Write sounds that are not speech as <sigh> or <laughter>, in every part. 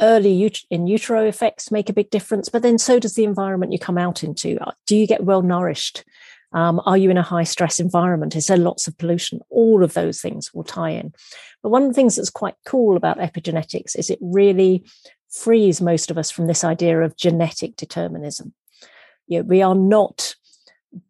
early ut- in utero effects make a big difference, but then so does the environment you come out into. Uh, do you get well nourished? Um, are you in a high stress environment? Is there lots of pollution? All of those things will tie in. But one of the things that's quite cool about epigenetics is it really frees most of us from this idea of genetic determinism. You know, we are not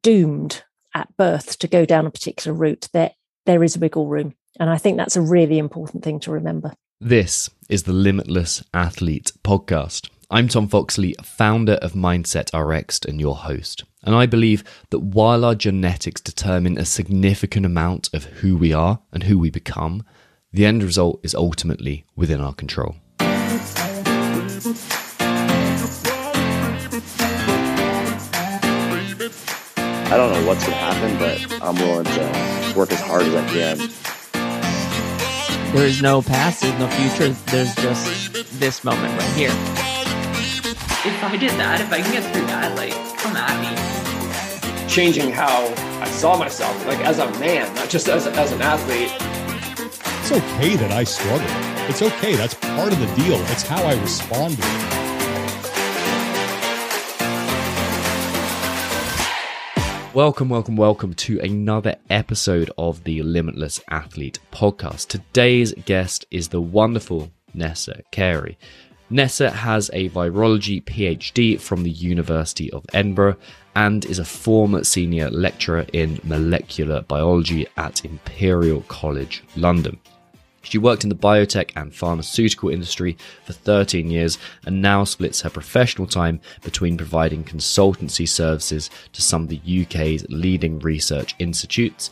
doomed at birth to go down a particular route. There, there is wiggle room. And I think that's a really important thing to remember. This is the Limitless Athlete podcast. I'm Tom Foxley, founder of Mindset RX and your host. And I believe that while our genetics determine a significant amount of who we are and who we become, the end result is ultimately within our control. I don't know what's going to happen, but I'm willing to work as hard as I can there is no past, there's no future, there's just this moment right here. If I did that, if I can get through that, like, come at me. Changing how I saw myself, like as a man, not just as, as an athlete. It's okay that I struggle. It's okay. That's part of the deal. It's how I respond to it. Welcome, welcome, welcome to another episode of the Limitless Athlete podcast. Today's guest is the wonderful Nessa Carey. Nessa has a virology PhD from the University of Edinburgh and is a former senior lecturer in molecular biology at Imperial College London. She worked in the biotech and pharmaceutical industry for 13 years and now splits her professional time between providing consultancy services to some of the UK's leading research institutes,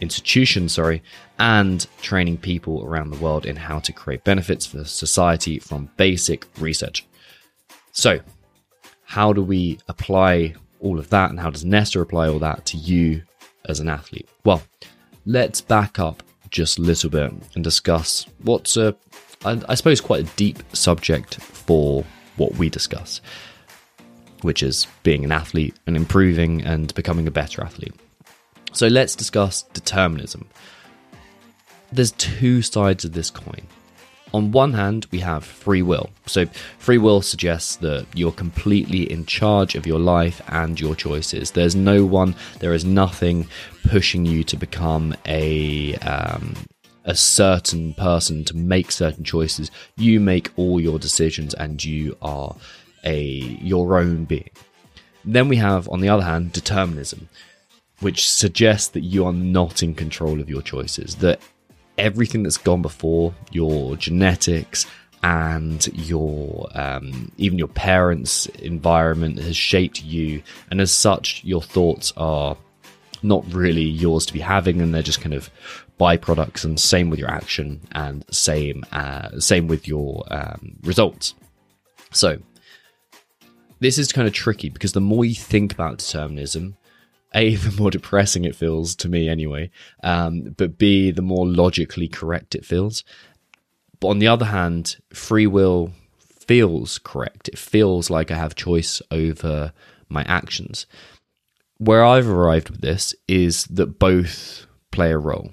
institutions, sorry, and training people around the world in how to create benefits for society from basic research. So, how do we apply all of that and how does Nessa apply all that to you as an athlete? Well, let's back up just a little bit and discuss what's a, I, suppose, quite a deep subject for what we discuss, which is being an athlete and improving and becoming a better athlete. So let's discuss determinism. There's two sides of this coin on one hand, we have free will. So, free will suggests that you're completely in charge of your life and your choices. There's no one, there is nothing pushing you to become a um, a certain person to make certain choices. You make all your decisions, and you are a your own being. Then we have, on the other hand, determinism, which suggests that you are not in control of your choices. That everything that's gone before, your genetics and your um, even your parents' environment has shaped you, and as such, your thoughts are not really yours to be having, and they're just kind of byproducts. And same with your action, and same uh, same with your um, results. So this is kind of tricky because the more you think about determinism, a <laughs> the more depressing it feels to me anyway um, but b the more logically correct it feels. But on the other hand free will feels correct. It feels like i have choice over my actions. Where i've arrived with this is that both play a role.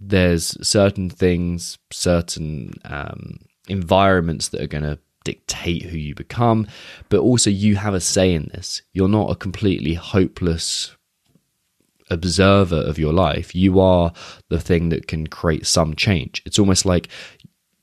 There's certain things certain um, environments that are going to dictate who you become, but also you have a say in this. You're not a completely hopeless observer of your life, you are the thing that can create some change. It's almost like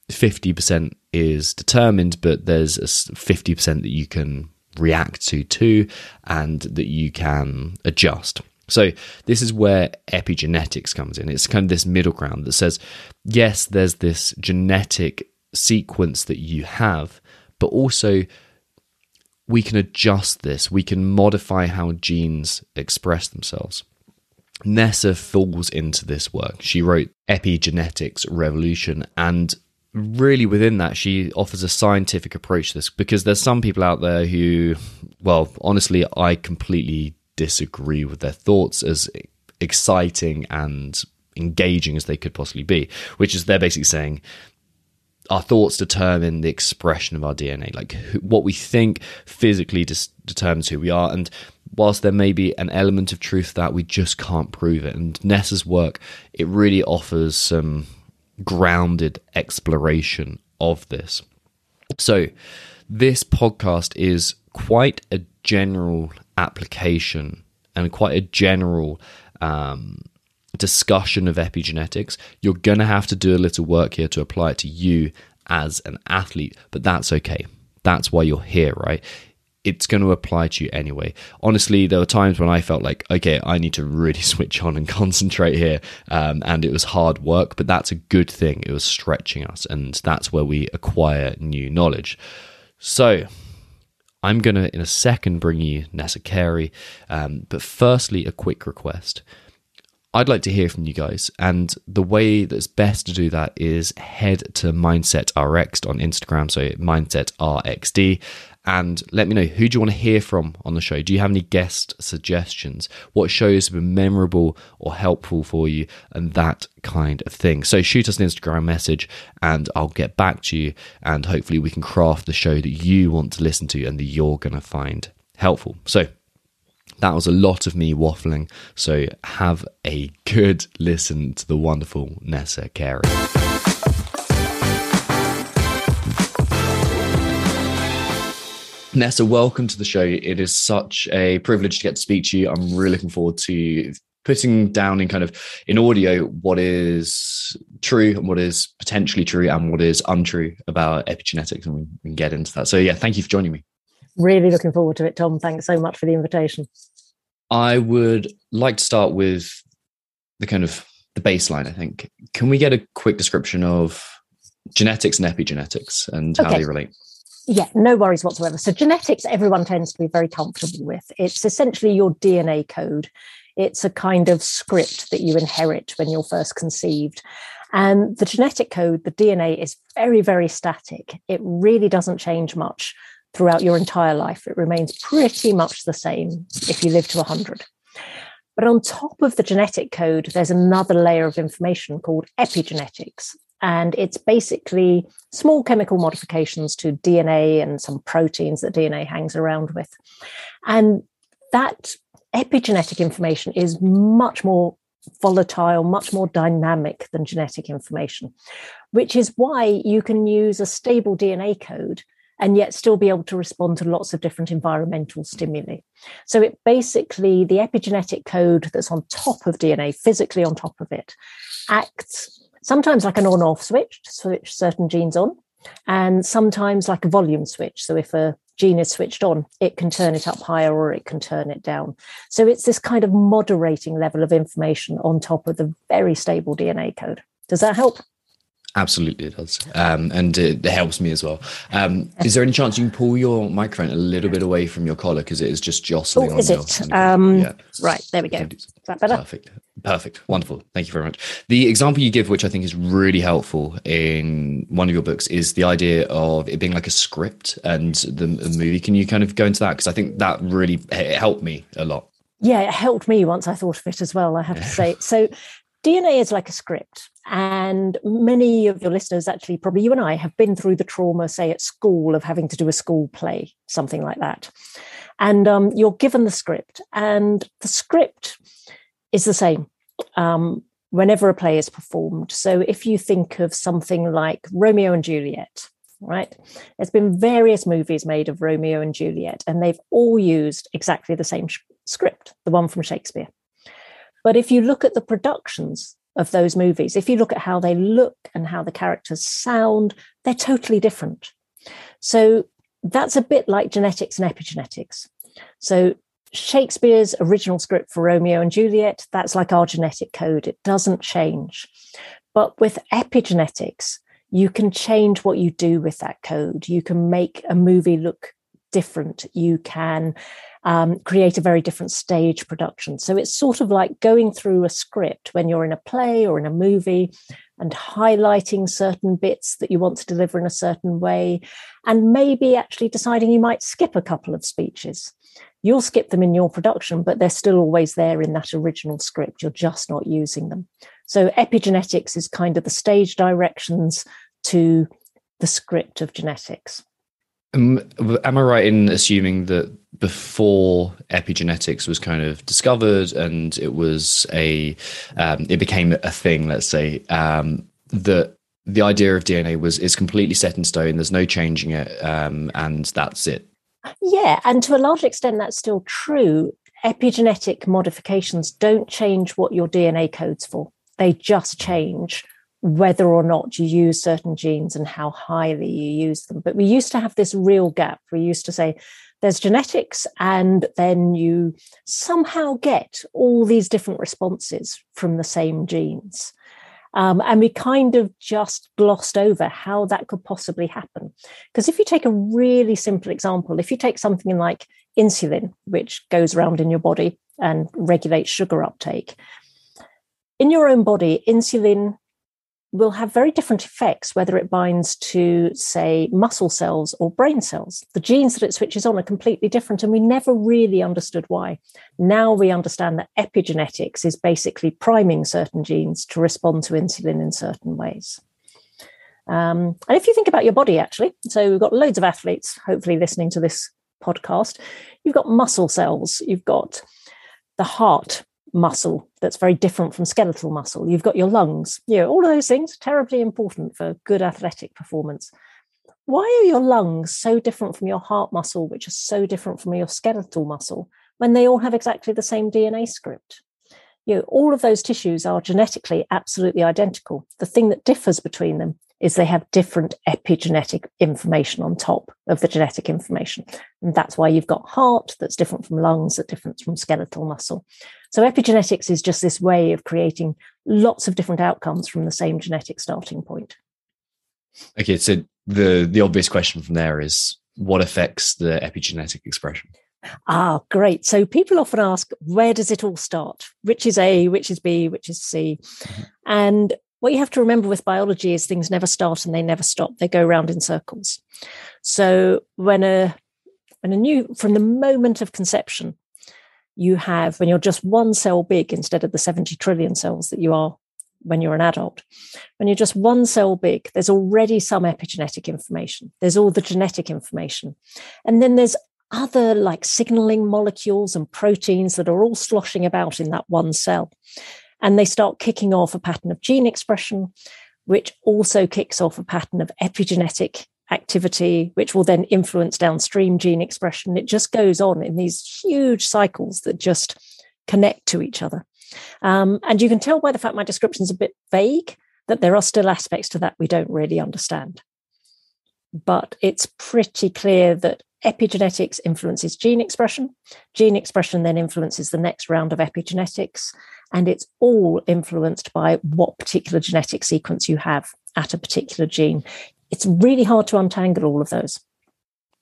50% is determined, but there's a 50% that you can react to too, and that you can adjust. So, this is where epigenetics comes in. It's kind of this middle ground that says, yes, there's this genetic sequence that you have, but also we can adjust this. We can modify how genes express themselves. Nessa falls into this work. She wrote Epigenetics Revolution, and really within that, she offers a scientific approach to this because there's some people out there who, well, honestly, I completely disagree with their thoughts as exciting and engaging as they could possibly be, which is they're basically saying our thoughts determine the expression of our DNA. Like what we think physically dis- determines who we are. And whilst there may be an element of truth that we just can't prove it. And Nessa's work, it really offers some grounded exploration of this. So, this podcast is quite a general application and quite a general um, discussion of epigenetics. You're going to have to do a little work here to apply it to you as an athlete, but that's okay. That's why you're here, right? It's going to apply to you anyway. Honestly, there were times when I felt like, okay, I need to really <laughs> switch on and concentrate here. Um, and it was hard work, but that's a good thing. It was stretching us, and that's where we acquire new knowledge. So, I'm going to, in a second, bring you Nessa Carey. Um, but firstly, a quick request. I'd like to hear from you guys. And the way that's best to do that is head to Mindset RX on Instagram, so Mindset RXD, and let me know who do you want to hear from on the show. Do you have any guest suggestions? What shows have been memorable or helpful for you, and that kind of thing. So shoot us an Instagram message, and I'll get back to you, and hopefully we can craft the show that you want to listen to and that you're going to find helpful. So that was a lot of me waffling. So have a good listen to the wonderful Nessa Carey. Nessa, welcome to the show. It is such a privilege to get to speak to you. I'm really looking forward to putting down in kind of in audio what is true and what is potentially true and what is untrue about epigenetics, and we can get into that. So, yeah, thank you for joining me. Really looking forward to it, Tom. Thanks so much for the invitation. I would like to start with the kind of the baseline. I think. Can we get a quick description of genetics and epigenetics and how they relate? Yeah, no worries whatsoever. So, genetics, everyone tends to be very comfortable with. It's essentially your DNA code, it's a kind of script that you inherit when you're first conceived. And the genetic code, the DNA, is very, very static. It really doesn't change much throughout your entire life. It remains pretty much the same if you live to 100. But on top of the genetic code, there's another layer of information called epigenetics. And it's basically small chemical modifications to DNA and some proteins that DNA hangs around with. And that epigenetic information is much more volatile, much more dynamic than genetic information, which is why you can use a stable DNA code and yet still be able to respond to lots of different environmental stimuli. So it basically, the epigenetic code that's on top of DNA, physically on top of it, acts sometimes like an on off switch to switch certain genes on, and sometimes like a volume switch. So if a gene is switched on, it can turn it up higher or it can turn it down. So it's this kind of moderating level of information on top of the very stable DNA code. Does that help? Absolutely, it does, um, and it, it helps me as well. Um, is there any chance you can pull your microphone a little bit away from your collar because it is just jostling Oh, on is it? Um, yeah. Right, there we go. Is that better? Perfect. Perfect. Wonderful. Thank you very much. The example you give, which I think is really helpful in one of your books, is the idea of it being like a script and the, the movie. Can you kind of go into that? Because I think that really it helped me a lot. Yeah, it helped me once I thought of it as well, I have to say. So, DNA is like a script. And many of your listeners, actually, probably you and I, have been through the trauma, say at school, of having to do a school play, something like that. And um, you're given the script, and the script is the same um, whenever a play is performed. So, if you think of something like Romeo and Juliet, right? There's been various movies made of Romeo and Juliet, and they've all used exactly the same sh- script, the one from Shakespeare. But if you look at the productions of those movies, if you look at how they look and how the characters sound, they're totally different. So that's a bit like genetics and epigenetics. So Shakespeare's original script for Romeo and Juliet, that's like our genetic code, it doesn't change. But with epigenetics, you can change what you do with that code. You can make a movie look different. You can um, create a very different stage production. So it's sort of like going through a script when you're in a play or in a movie and highlighting certain bits that you want to deliver in a certain way, and maybe actually deciding you might skip a couple of speeches. You'll skip them in your production, but they're still always there in that original script. You're just not using them. So epigenetics is kind of the stage directions to the script of genetics. Um, am I right in assuming that before epigenetics was kind of discovered and it was a, um, it became a thing, let's say, um, that the idea of DNA was is completely set in stone. There's no changing it, um, and that's it. Yeah, and to a large extent, that's still true. Epigenetic modifications don't change what your DNA codes for. They just change whether or not you use certain genes and how highly you use them. But we used to have this real gap. We used to say there's genetics, and then you somehow get all these different responses from the same genes. Um, and we kind of just glossed over how that could possibly happen. Because if you take a really simple example, if you take something like insulin, which goes around in your body and regulates sugar uptake, in your own body, insulin will have very different effects whether it binds to, say, muscle cells or brain cells. The genes that it switches on are completely different, and we never really understood why. Now we understand that epigenetics is basically priming certain genes to respond to insulin in certain ways. Um, and if you think about your body, actually, so we've got loads of athletes, hopefully, listening to this podcast. You've got muscle cells, you've got the heart muscle that's very different from skeletal muscle. You've got your lungs. You know, all of those things terribly important for good athletic performance. Why are your lungs so different from your heart muscle, which is so different from your skeletal muscle, when they all have exactly the same DNA script? You know, all of those tissues are genetically absolutely identical. The thing that differs between them is they have different epigenetic information on top of the genetic information. And that's why you've got heart that's different from lungs, that's different from skeletal muscle. So epigenetics is just this way of creating lots of different outcomes from the same genetic starting point. Okay, so the the obvious question from there is what affects the epigenetic expression? Ah, great. So people often ask, where does it all start? Which is A, which is B, which is C? Mm-hmm. And what you have to remember with biology is things never start and they never stop. They go around in circles. So when a when a new from the moment of conception, you have when you're just one cell big instead of the 70 trillion cells that you are when you're an adult. When you're just one cell big, there's already some epigenetic information. There's all the genetic information. And then there's other like signaling molecules and proteins that are all sloshing about in that one cell. And they start kicking off a pattern of gene expression, which also kicks off a pattern of epigenetic activity, which will then influence downstream gene expression. It just goes on in these huge cycles that just connect to each other. Um, and you can tell by the fact my description is a bit vague that there are still aspects to that we don't really understand. But it's pretty clear that epigenetics influences gene expression. Gene expression then influences the next round of epigenetics. And it's all influenced by what particular genetic sequence you have at a particular gene. It's really hard to untangle all of those.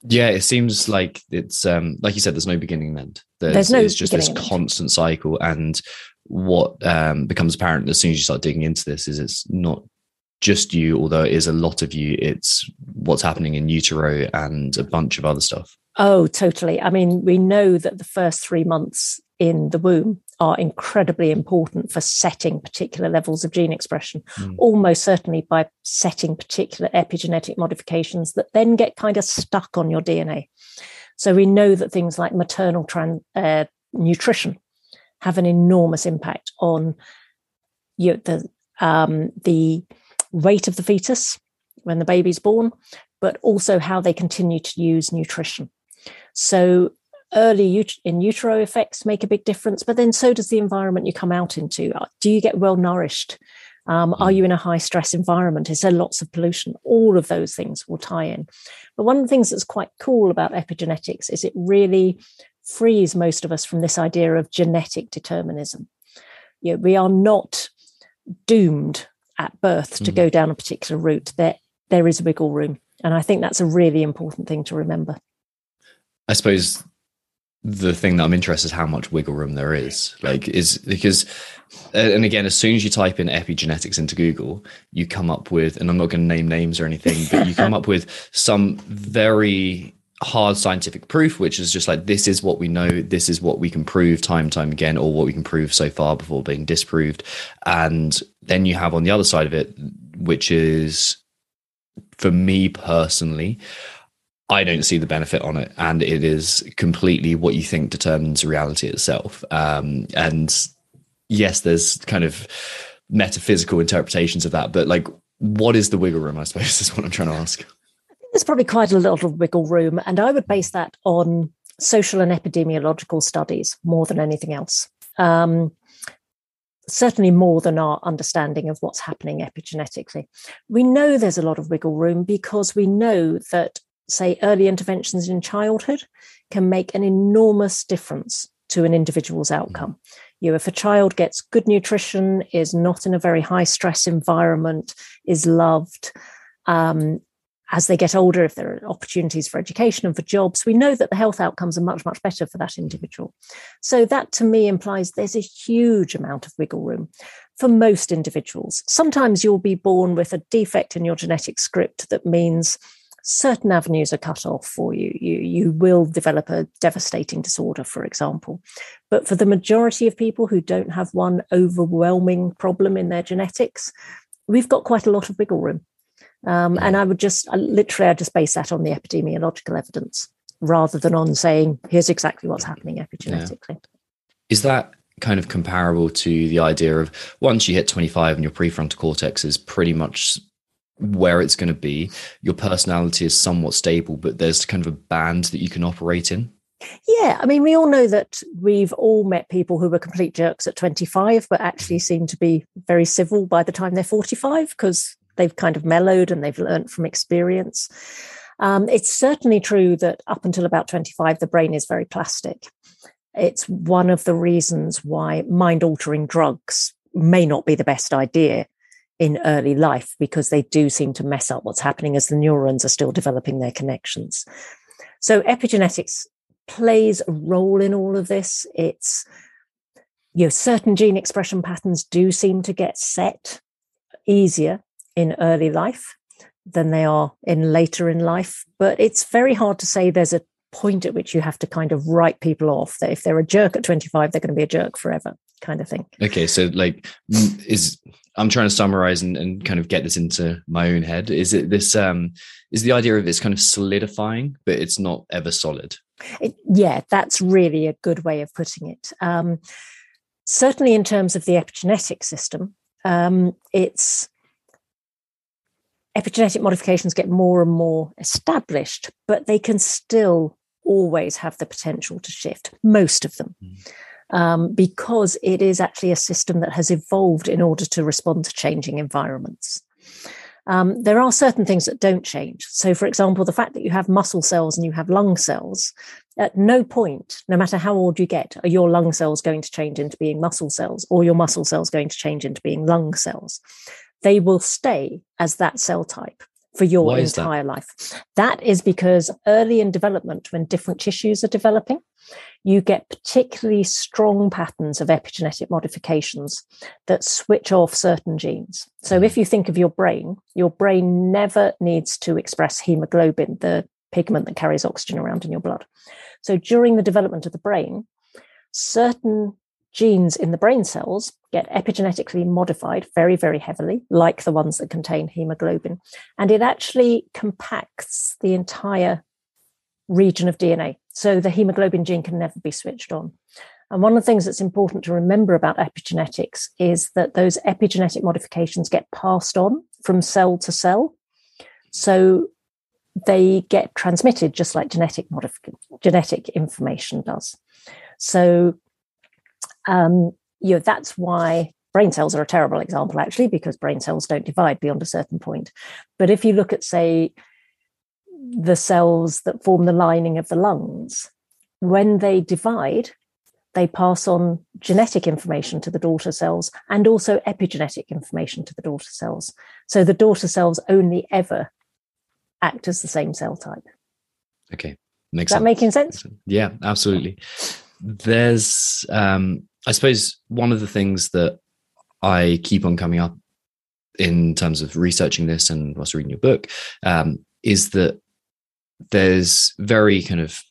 Yeah, it seems like it's um, like you said. There's no beginning and end. There's, there's no. It's just this constant cycle, and what um, becomes apparent as soon as you start digging into this is it's not just you, although it is a lot of you. It's what's happening in utero and a bunch of other stuff. Oh, totally. I mean, we know that the first three months in the womb are incredibly important for setting particular levels of gene expression, mm. almost certainly by setting particular epigenetic modifications that then get kind of stuck on your DNA. So we know that things like maternal trans, uh, nutrition have an enormous impact on you know, the um, the weight of the fetus when the baby's born, but also how they continue to use nutrition. So early in utero effects make a big difference, but then so does the environment you come out into. Uh, do you get well nourished? Um, are mm. you in a high stress environment? Is there lots of pollution? All of those things will tie in. But one of the things that's quite cool about epigenetics is it really frees most of us from this idea of genetic determinism. You know, we are not doomed at birth mm. to go down a particular route. There, there is wiggle room. And I think that's a really important thing to remember. I suppose the thing that I'm interested is how much wiggle room there is. Like, is because, uh, and again, as soon as you type in epigenetics into Google, you come up with, and I'm not going to name names or anything, but you come up with some very hard scientific proof, which is just like this is what we know, this is what we can prove time and time again, or what we can prove so far before being disproved. And then you have on the other side of it, which is for me personally, I don't see the benefit on it, and it is completely what you think determines reality itself. Um, and yes, there's kind of metaphysical interpretations of that, but like what is the wiggle room? I suppose <laughs> is what I'm trying to ask. There's probably quite a lot of wiggle room, and I would base that on social and epidemiological studies more than anything else. Um, certainly more than our understanding of what's happening epigenetically. We know there's a lot of wiggle room because we know that, say, early interventions in childhood can make an enormous difference to an individual's outcome. You know, if a child gets good nutrition, is not in a very high stress environment, is loved, um, as they get older, if there are opportunities for education and for jobs, we know that the health outcomes are much, much better for that individual. So, that to me implies there's a huge amount of wiggle room for most individuals. Sometimes you'll be born with a defect in your genetic script that means certain avenues are cut off for you. You, you will develop a devastating disorder, for example. But for the majority of people who don't have one overwhelming problem in their genetics, we've got quite a lot of wiggle room. Um, and I would just I, literally, I just base that on the epidemiological evidence rather than on saying, here's exactly what's happening epigenetically. Yeah. Is that kind of comparable to the idea of once you hit 25 and your prefrontal cortex is pretty much where it's going to be, your personality is somewhat stable, but there's kind of a band that you can operate in? Yeah, I mean, we all know that we've all met people who were complete jerks at 25, but actually seem to be very civil by the time they're 45 because they've kind of mellowed and they've learned from experience. Um, it's certainly true that up until about 25, the brain is very plastic. It's one of the reasons why mind altering drugs may not be the best idea in early life because they do seem to mess up what's happening as the neurons are still developing their connections. So epigenetics plays a role in all of this. It's you know certain gene expression patterns do seem to get set easier in early life than they are in later in life. But it's very hard to say there's a point at which you have to kind of write people off that if they're a jerk at 25, they're going to be a jerk forever, kind of thing. Okay. So, like, is I'm trying to summarize and, and kind of get this into my own head. Is it this, um, is the idea of it's kind of solidifying, but it's not ever solid? It, yeah, that's really a good way of putting it. Um, certainly, in terms of the epigenetic system, um, it's epigenetic modifications get more and more established, but they can still always have the potential to shift, most of them, mm. Um, because it is actually a system that has evolved in order to respond to changing environments. Um, there are certain things that don't change. So, for example, the fact that you have muscle cells and you have lung cells, at no point, no matter how old you get, are your lung cells going to change into being muscle cells or your muscle cells going to change into being lung cells they will stay as that cell type for your entire that? life. That is because early in development, when different tissues are developing, you get particularly strong patterns of epigenetic modifications that switch off certain genes. So, if mm. you think of your brain, your brain never needs to express hemoglobin, the pigment that carries oxygen around in your blood. So, during the development of the brain, certain genes in the brain cells get epigenetically modified very, very heavily, like the ones that contain hemoglobin. And it actually compacts the entire region of DNA. So the hemoglobin gene can never be switched on. And one of the things that's important to remember about epigenetics is that those epigenetic modifications get passed on from cell to cell. So they get transmitted just like genetic genetic information does. So um, you know, that's why brain cells are a terrible example, actually, because brain cells don't divide beyond a certain point. But if you look at, say, the cells that form the lining of the lungs, when they divide, they pass on genetic information to the daughter cells and also epigenetic information to the daughter cells. So the daughter cells only ever act as the same cell type. Okay. Makes Is that sense. making sense? Yeah, absolutely. There's um I suppose one of the things that I keep on coming up in terms of researching this and whilst reading your book um, is that there's very kind of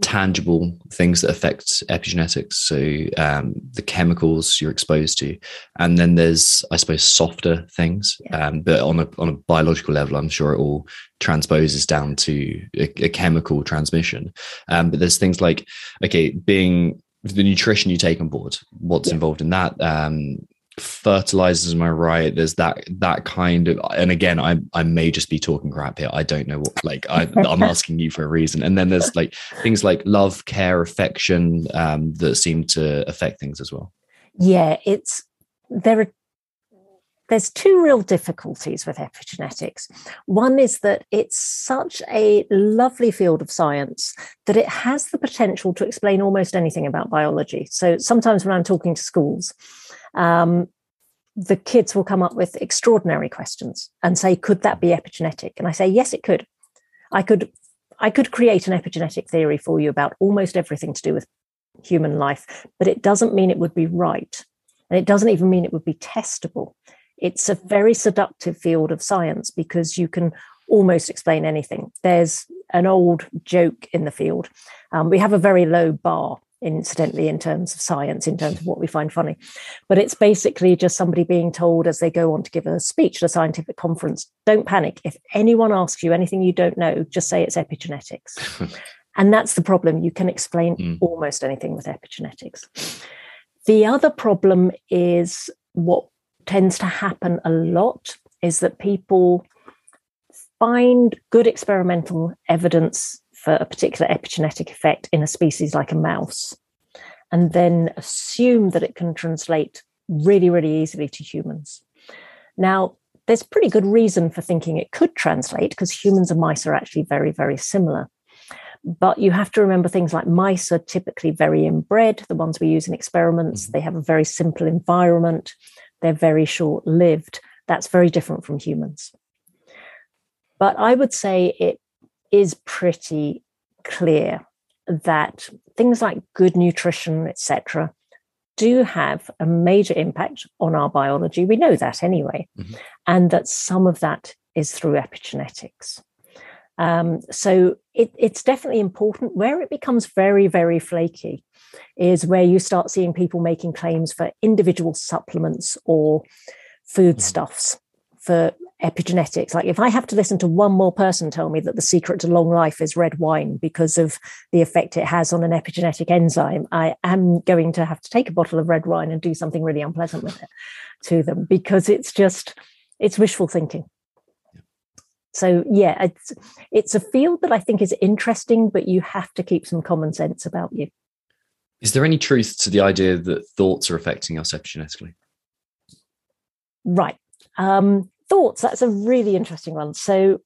tangible things that affect epigenetics. So um, the chemicals you're exposed to. And then there's i suppose softer things. Yeah. um, but on a, on a biological level i'm sure it all transposes down to a, a chemical transmission. Um, but there's things like okay being the nutrition you take on board, what's yeah. involved in that, um, fertilizers am i right? There's that that kind of and again i i may just be talking crap here. I don't know what like I, <laughs> i'm asking you for a reason. And then there's like things like love care affection um that seem to affect things as well. Yeah it's there are there's two real difficulties with epigenetics. One is that it's such a lovely field of science that it has the potential to explain almost anything about biology. So sometimes when I'm talking to schools, um, the kids will come up with extraordinary questions and say, "Could that be epigenetic?" And I say, "Yes, it could. I could. I could create an epigenetic theory for you about almost everything to do with human life, but it doesn't mean it would be right, and it doesn't even mean it would be testable." It's a very seductive field of science because you can almost explain anything. There's an old joke in the field. Um, we have a very low bar, incidentally, in terms of science, in terms of what we find funny. But it's basically just somebody being told as they go on to give a speech at a scientific conference don't panic. If anyone asks you anything you don't know, just say it's epigenetics. <laughs> and that's the problem. You can explain mm. almost anything with epigenetics. The other problem is what tends to happen a lot is that people find good experimental evidence for a particular epigenetic effect in a species like a mouse and then assume that it can translate really, really easily to humans. Now, there's pretty good reason for thinking it could translate because humans and mice are actually very, very similar. But you have to remember things like mice are typically very inbred, the ones we use in experiments. Mm-hmm. They have a very simple environment they're very short lived. That's very different from humans. But I would say it is pretty clear that things like good nutrition, etc., do have a major impact on our biology. We know that anyway, mm-hmm. and that some of that is through epigenetics. Um, so it, it's definitely important. Where it becomes very, very flaky is where you start seeing people making claims for individual supplements or foodstuffs mm. for epigenetics. Like if I have to listen to one more person tell me that the secret to long life is red wine because of the effect it has on an epigenetic enzyme, I am going to have to take a bottle of red wine and do something really unpleasant with it to them because it's just it's wishful thinking. So yeah, it's it's a field that I think is interesting, but you have to keep some common sense about you. Is there any truth to the idea that thoughts are affecting us epigenetically? Right. Um, thoughts, that's a really interesting one. So,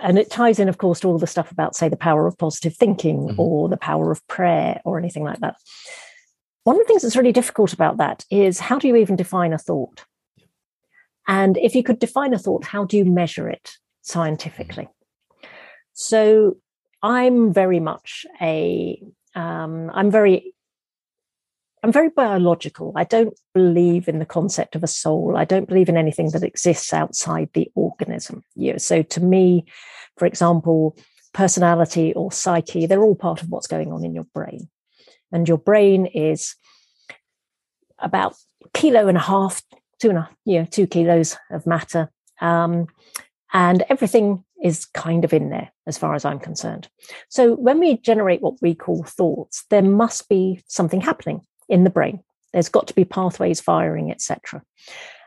and it ties in, of course, to all the stuff about, say, the power of positive thinking mm-hmm. or the power of prayer or anything like that. One of the things that's really difficult about that is how do you even define a thought? And if you could define a thought, how do you measure it scientifically? So I'm very much a um, I'm very I'm very biological. I don't believe in the concept of a soul. I don't believe in anything that exists outside the organism. You know, so to me, for example, personality or psyche, they're all part of what's going on in your brain. And your brain is about kilo and a half, two and a you know, two kilos of matter. Um, and everything is kind of in there as far as I'm concerned. So when we generate what we call thoughts, there must be something happening in the brain. There's got to be pathways firing, etc.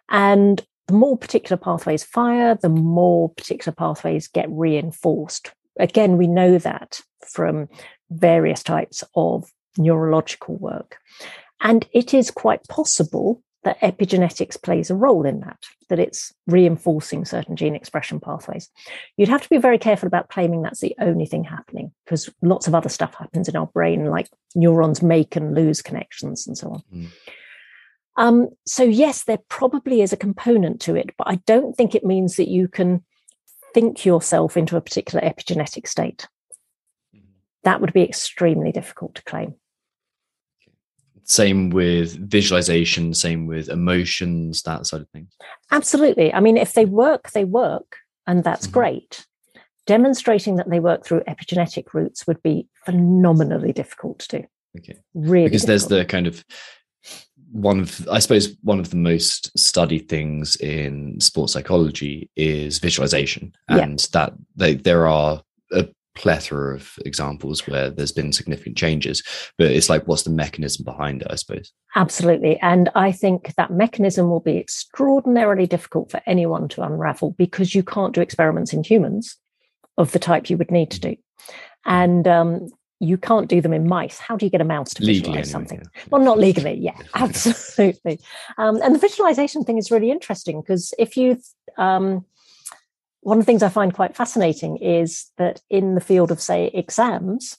And the more particular pathways fire, the more particular pathways get reinforced. Again, we know that from various types of neurological work. And it is quite possible that epigenetics plays a role in that, that it's reinforcing certain gene expression pathways. You'd have to be very careful about claiming that's the only thing happening because lots of other stuff happens in our brain, like neurons make and lose connections and so on. Mm. Um, so, yes, there probably is a component to it, but I don't think it means that you can think yourself into a particular epigenetic state. Mm-hmm. That would be extremely difficult to claim same with visualization same with emotions that side of things absolutely i mean if they work they work and that's mm-hmm. great demonstrating that they work through epigenetic routes would be phenomenally difficult to do okay really because difficult. there's the kind of one of i suppose one of the most studied things in sports psychology is visualization and yeah. that they, there are plethora of examples where there's been significant changes, but it's like, what's the mechanism behind it? I suppose. Absolutely. And I think that mechanism will be extraordinarily difficult for anyone to unravel because you can't do experiments in humans of the type you would need to do. And um, you can't do them in mice. How do you get a mouse to Legally, visualize something? yeah. Well, not legally, yeah, <laughs> absolutely. Um, and the visualization thing is really interesting because if you, um, one of the things I find quite fascinating is that in the field of, say, exams,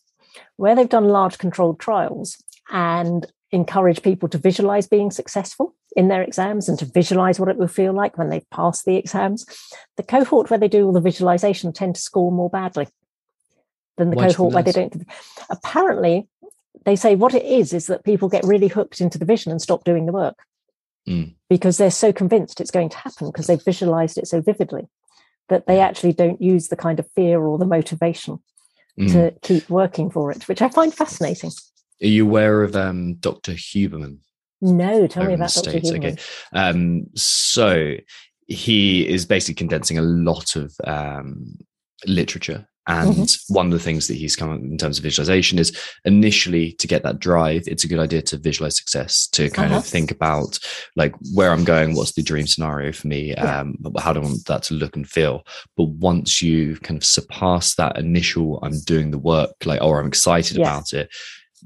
where they've done large controlled trials and encourage people to visualize being successful in their exams and to visualize what it will feel like when they've passed the exams, the cohort where they do all the visualization tend to score more badly than the you cohort where they don't. Apparently, they say what it is is that people get really hooked into the vision and stop doing the work Mm. because they're so convinced it's going to happen because they've visualized it so vividly that they actually don't use the kind of fear or the motivation Mm. to keep working for it, which I find fascinating. Are you aware of um, Dr. Huberman? No, tell me about Dr. Huberman. okay. Um, so he is basically condensing a lot of um, literature. And Mm-hmm. one of the things that he's come up in terms of visualization is initially to get that drive, it's a good idea to visualize success, to kind Uh-huh. of think about like where I'm going, what's the dream scenario for me, Yeah. um, how do I want that to look and feel. But once you kind of surpass that initial, I'm doing the work, like, or I'm excited about it,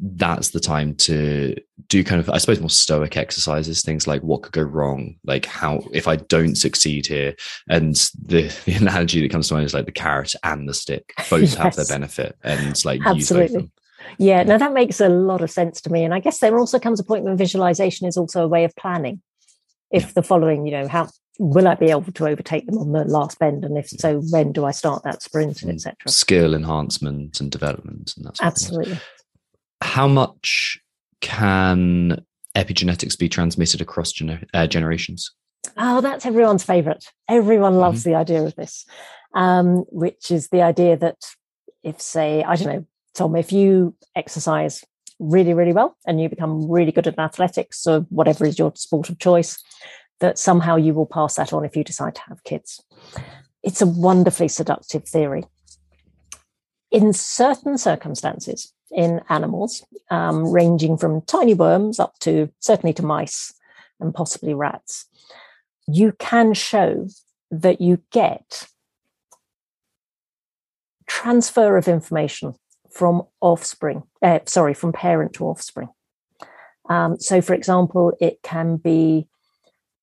that's the time to do kind of i suppose more stoic exercises things like what could go wrong like how if i don't succeed here and the, <laughs> the analogy that comes to mind is like the carrot and the stick both have their benefit and like use both of Absolutely. them Yeah, now that makes a lot of sense to me. And I guess there also comes a point when visualization is also a way of planning. If the following, you know, how will I be able to overtake them on the last bend? And if so, when do I start that sprint, Mm. etc. skill enhancement and development and that sort of thing. Absolutely. how much can epigenetics be transmitted across gener- uh, generations Oh, that's everyone's favorite. Everyone loves Mm-hmm. the idea of this, um, which is the idea that if, say, I don't know, Tom, if you exercise really, really well and you become really good at athletics or whatever is your sport of choice, that somehow you will pass that on if you decide to have kids. It's a wonderfully seductive theory. In certain circumstances, in animals, um, ranging from tiny worms up to certainly to mice and possibly rats, you can show that you get transfer of information from offspring, uh, sorry, from parent to offspring. Um, so, for example, it can be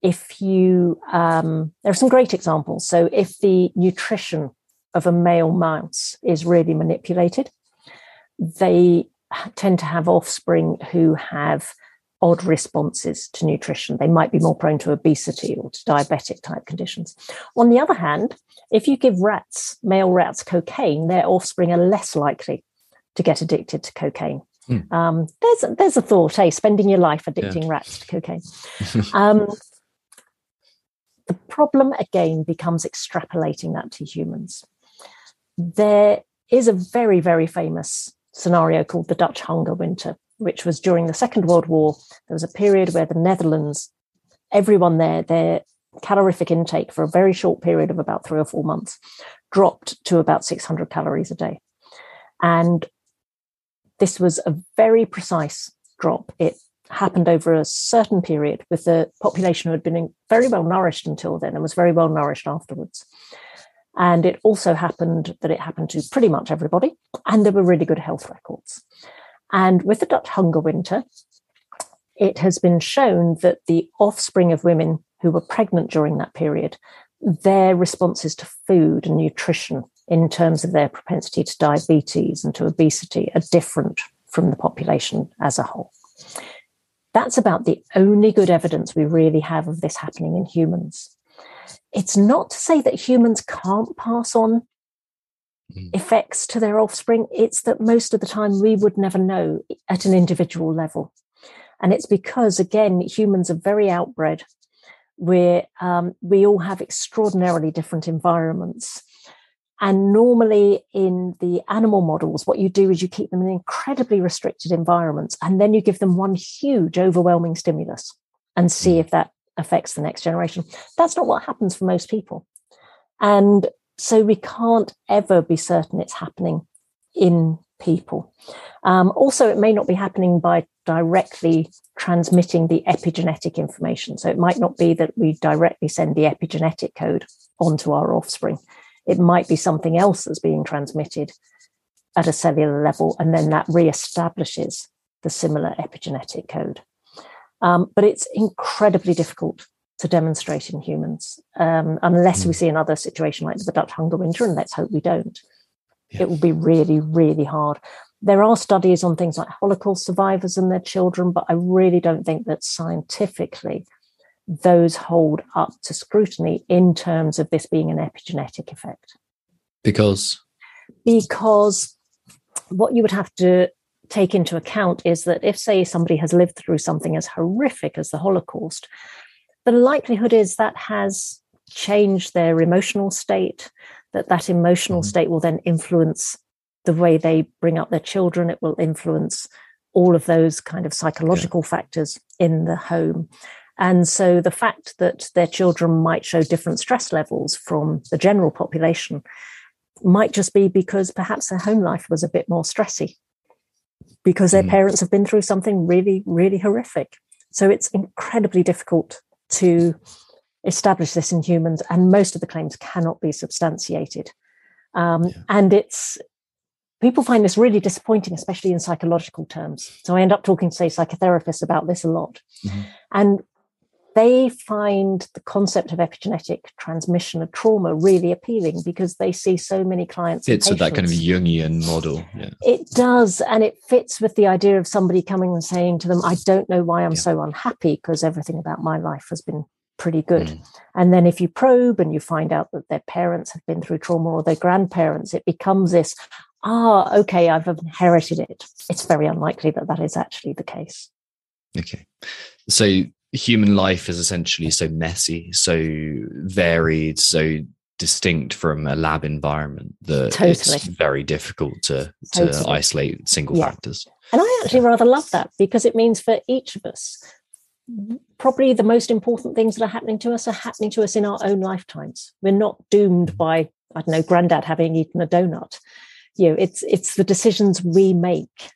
if you, um, there are some great examples. So, if the nutrition of a male mouse is really manipulated, they tend to have offspring who have odd responses to nutrition. They might be more prone to obesity or to diabetic type conditions. On the other hand, if you give rats, male rats, cocaine, their offspring are less likely to get addicted to cocaine. Hmm. Um, there's a, there's a thought, hey, spending your life addicting rats to cocaine. <laughs> um, the problem again becomes extrapolating that to humans. There is a very, very famous scenario called the Dutch hunger winter, which was during the Second World War. There was a period where the Netherlands, everyone there, their calorific intake for a very short period of about three or four months dropped to about 600 calories a day. And this was a very precise drop. It happened over a certain period with the population who had been very well nourished until then and was very well nourished afterwards. And it also happened that it happened to pretty much everybody, and there were really good health records. And with the Dutch hunger winter, it has been shown that the offspring of women who were pregnant during that period, their responses to food and nutrition in terms of their propensity to diabetes and to obesity are different from the population as a whole. That's about the only good evidence we really have of this happening in humans. It's not to say that humans can't pass on Mm. effects to their offspring. It's that most of the time we would never know at an individual level. And it's because, again, humans are very outbred. We're, um, we all have extraordinarily different environments. And normally in the animal models, what you do is you keep them in incredibly restricted environments and then you give them one huge, overwhelming stimulus and see if that affects the next generation. That's not what happens for most people. And so we can't ever be certain it's happening in people. Um, also, it may not be happening by directly transmitting the epigenetic information. So it might not be that we directly send the epigenetic code onto our offspring. It might be something else that's being transmitted at a cellular level, and then that re-establishes the similar epigenetic code. Um, but it's incredibly difficult to demonstrate in humans, um, unless we hmm. see another situation like the Dutch hunger winter, and let's hope we don't. Yeah. It will be really, really hard. There are studies on things like Holocaust survivors and their children, but I really don't think that scientifically those hold up to scrutiny in terms of this being an epigenetic effect. Because? Because what you would have to take into account is that if, say, somebody has lived through something as horrific as the Holocaust, the likelihood is that has changed their emotional state, that that emotional mm-hmm. state will then influence the way they bring up their children. It will influence all of those kind of psychological yeah. factors in the home. And so the fact that their children might show different stress levels from the general population might just be because perhaps their home life was a bit more stressy because their mm. parents have been through something really, really horrific. So it's incredibly difficult to establish this in humans, and most of the claims cannot be substantiated. Um, yeah. And it's people find this really disappointing, especially in psychological terms. So I end up talking to say psychotherapists about this a lot, mm-hmm. and they find the concept of epigenetic transmission of trauma really appealing because they see so many clients. Fits with that kind of Jungian model. Yeah. It does. And it fits with the idea of somebody coming and saying to them, I don't know why I'm yeah. so unhappy because everything about my life has been pretty good. Mm. And then if you probe and you find out that their parents have been through trauma or their grandparents, it becomes this, ah, okay, I've inherited it. It's very unlikely that that is actually the case. Okay. So human life is essentially so messy, so varied, so distinct from a lab environment that totally. it's very difficult to to totally. isolate single yeah. factors. And I actually rather love that because it means for each of us, probably the most important things that are happening to us are happening to us in our own lifetimes. We're not doomed by, I don't know, granddad having eaten a donut. You know, it's it's the decisions we make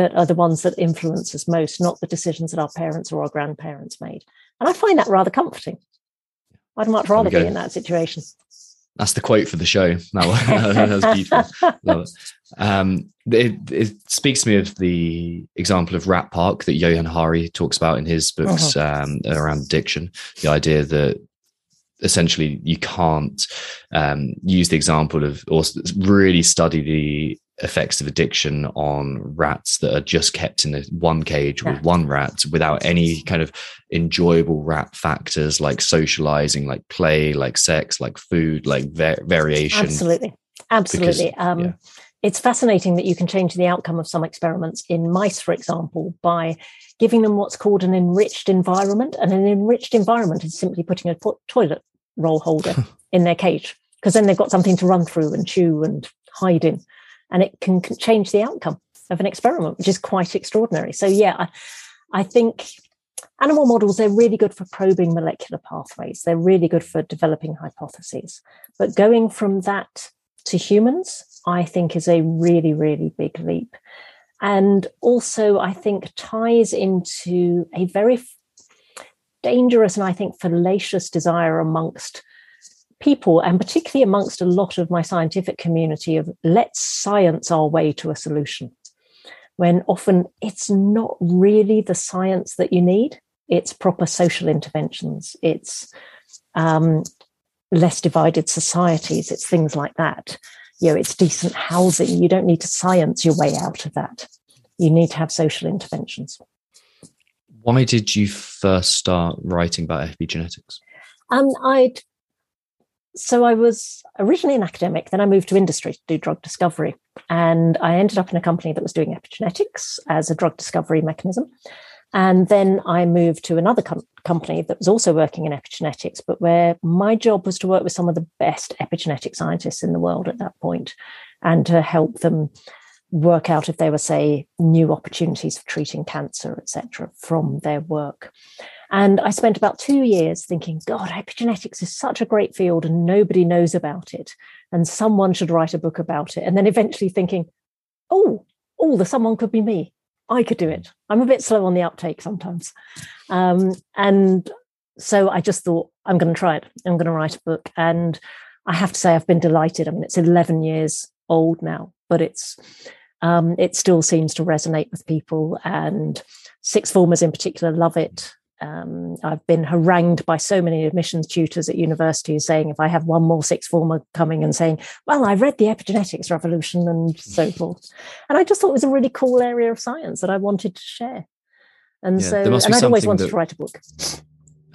that are the ones that influence us most, not the decisions that our parents or our grandparents made. And I find that rather comforting. I'd much rather be in that situation. That's the quote for the show. <laughs> That, <laughs> that's beautiful. Um, it, it, speaks to me of the example of Rat Park that Johann Hari talks about in his books uh-huh. um, around addiction. The idea that essentially you can't um, use the example of or really study the effects of addiction on rats that are just kept in a, one cage with one rat without any kind of enjoyable rat factors like socializing like play like sex like food like va- variation. Absolutely. Absolutely. Because, um, yeah. it's fascinating that you can change the outcome of some experiments in mice for example by giving them what's called an enriched environment and an enriched environment is simply putting a toilet roll holder <laughs> in their cage because then they've got something to run through and chew and hide in and it can change the outcome of an experiment, which is quite extraordinary. So, yeah, I, I think animal models, they're really good for probing molecular pathways, they're really good for developing hypotheses. But going from that to humans, I think is a really, really big leap. And also, I think ties into a very dangerous and I think fallacious desire amongst people, and particularly amongst a lot of my scientific community, of let's science our way to a solution. When often it's not really the science that you need, it's proper social interventions, it's um, less divided societies, it's things like that. You know, it's decent housing. You don't need to science your way out of that. You need to have social interventions. Why did you first start writing about epigenetics? Um, I'd so I was originally an academic, then I moved to industry to do drug discovery. And I ended up in a company that was doing epigenetics as a drug discovery mechanism. And then I moved to another com- company that was also working in epigenetics, but where my job was to work with some of the best epigenetic scientists in the world at that point and to help them work out if there were, say, new opportunities for treating cancer, etc., from their work. And I spent about two years thinking, God, epigenetics is such a great field and nobody knows about it. And someone should write a book about it. And then eventually thinking, oh, oh, the someone could be me. I could do it. I'm a bit slow on the uptake sometimes. Um, and so I just thought, I'm going to try it. I'm going to write a book. And I have to say, I've been delighted. I mean, it's 11 years old now, but it's um, it still seems to resonate with people. And sixth formers in particular love it. Um, I've been harangued by so many admissions tutors at universities saying if I have one more sixth former coming and saying, Well, I read the epigenetics revolution and so forth. And I just thought it was a really cool area of science that I wanted to share. And Yeah, so, and I'd always wanted that- to write a book.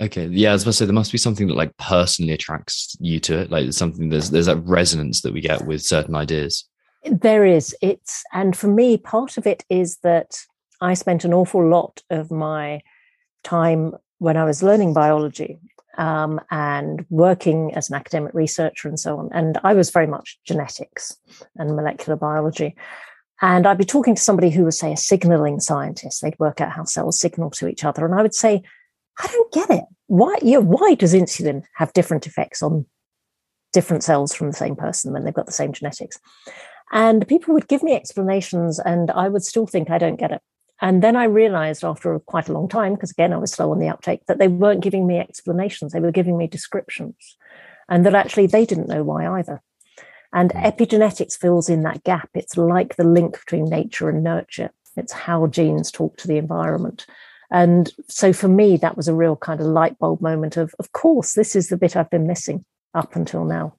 Okay, yeah, I was about to say there must be something that like personally attracts you to it. Like something there's there's that resonance that we get with certain ideas. There is. It's, and for me, part of it is that I spent an awful lot of my time when I was learning biology um, and working as an academic researcher and so on. And I was very much genetics and molecular biology. And I'd be talking to somebody who was, say, a signaling scientist. They'd work out how cells signal to each other. And I would say, I don't get it. Why, yeah, why does insulin have different effects on different cells from the same person when they've got the same genetics? And people would give me explanations, and I would still think I don't get it. And then I realized after quite a long time, because again, I was slow on the uptake, that they weren't giving me explanations, they were giving me descriptions, and that actually they didn't know why either. And hmm. epigenetics fills in that gap. It's like the link between nature and nurture, it's how genes talk to the environment. And so for me, that was a real kind of light bulb moment of, of course, this is the bit I've been missing up until now.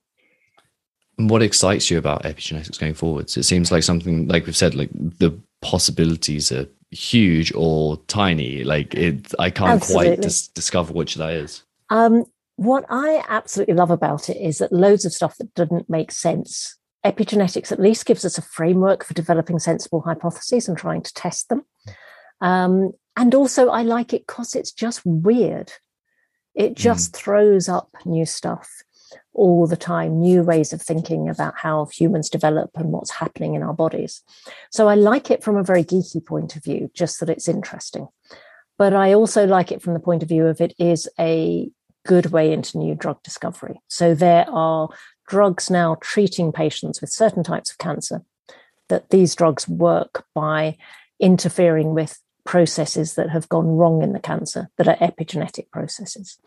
What excites you about epigenetics going forwards? It seems like something like we've said, like the possibilities are huge or tiny. Like it, I can't quite dis- discover which that is. Um, what I absolutely love about it is that loads of stuff that didn't make sense. Epigenetics at least gives us a framework for developing sensible hypotheses and trying to test them. Um, and also, I like it because it's just weird. It just throws up new stuff all the time, new ways of thinking about how humans develop and what's happening in our bodies. So I like it from a very geeky point of view, just that it's interesting. But I also like it from the point of view of it is a good way into new drug discovery. So there are drugs now treating patients with certain types of cancer that these drugs work by interfering with processes that have gone wrong in the cancer that are epigenetic processes.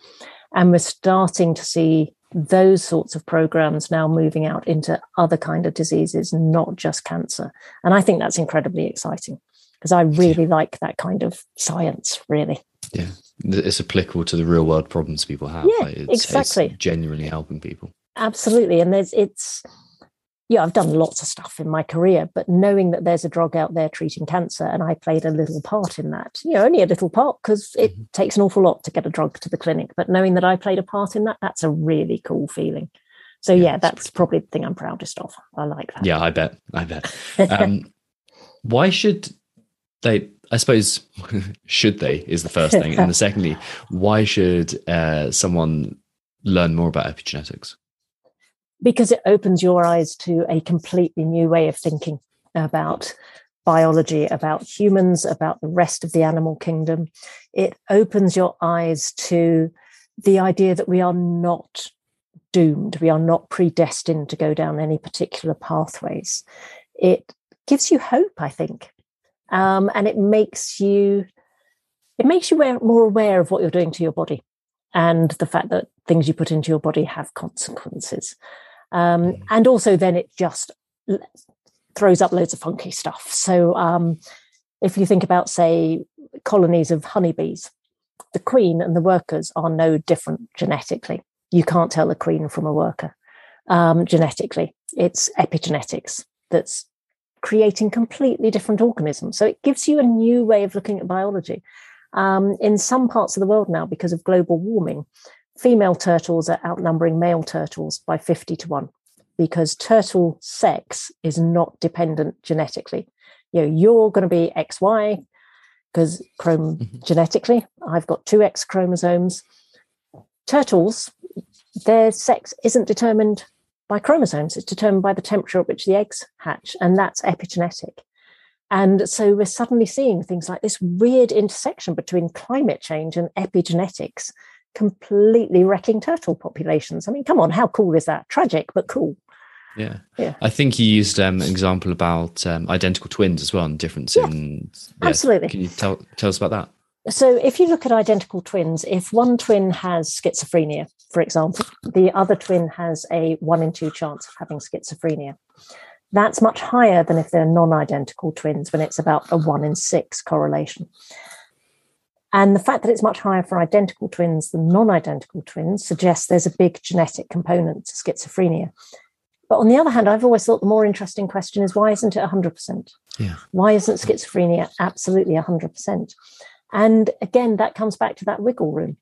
And we're starting to see those sorts of programs now moving out into other kind of diseases, not just cancer. And I think that's incredibly exciting because I really like that kind of science, really. Yeah, it's applicable to the real world problems people have. Yeah, like it's, exactly. It's genuinely helping people. Absolutely. And there's, it's, yeah, I've done lots of stuff in my career, but knowing that there's a drug out there treating cancer and I played a little part in that, you know, only a little part because it Mhm. takes an awful lot to get a drug to the clinic, but knowing that I played a part in that, that's a really cool feeling. So, Yeah, yeah, that's probably the thing I'm proudest of. I like that. Yeah, I bet. I bet. Um, <laughs> why should they? I suppose <laughs> should they is the first thing, and the <laughs> secondly, why should uh, someone learn more about epigenetics? Because it opens your eyes to a completely new way of thinking about biology, about humans, about the rest of the animal kingdom. It opens your eyes to the idea that we are not doomed, we are not predestined to go down any particular pathways. It gives you hope, I think, um, and it makes you it makes you more aware of what you're doing to your body and the fact that things you put into your body have consequences. Um, and also, then it just throws up loads of funky stuff. So, um, if you think about, say, colonies of honeybees, the queen and the workers are no different genetically. You can't tell a queen from a worker um, genetically. It's epigenetics that's creating completely different organisms. So it gives you a new way of looking at biology. Um, in some parts of the world now, because of global warming, female turtles are outnumbering male turtles by 50 to 1 because turtle sex is not dependent genetically. You know, you're going to be XY because chrome Mhm. genetically, I've got two X chromosomes. Turtles, their sex isn't determined by chromosomes. It's determined by the temperature at which the eggs hatch, and that's epigenetic. And so we're suddenly seeing things like this weird intersection between climate change and epigenetics, completely wrecking turtle populations. I mean, come on, how cool is that? Tragic, but cool. Yeah. Yeah. I think you used um, an example about um, identical twins as well and difference Yeah, in. absolutely. Can you tell tell us about that? So, if you look at identical twins, if one twin has schizophrenia, for example, the other twin has a one in two chance of having schizophrenia. That's much higher than if they're non identical twins, when it's about a one in six correlation. And the fact that it's much higher for identical twins than non identical twins suggests there's a big genetic component to schizophrenia. But on the other hand, I've always thought the more interesting question is why isn't it 100%? Yeah. Why isn't schizophrenia absolutely 100%? And again, that comes back to that wiggle room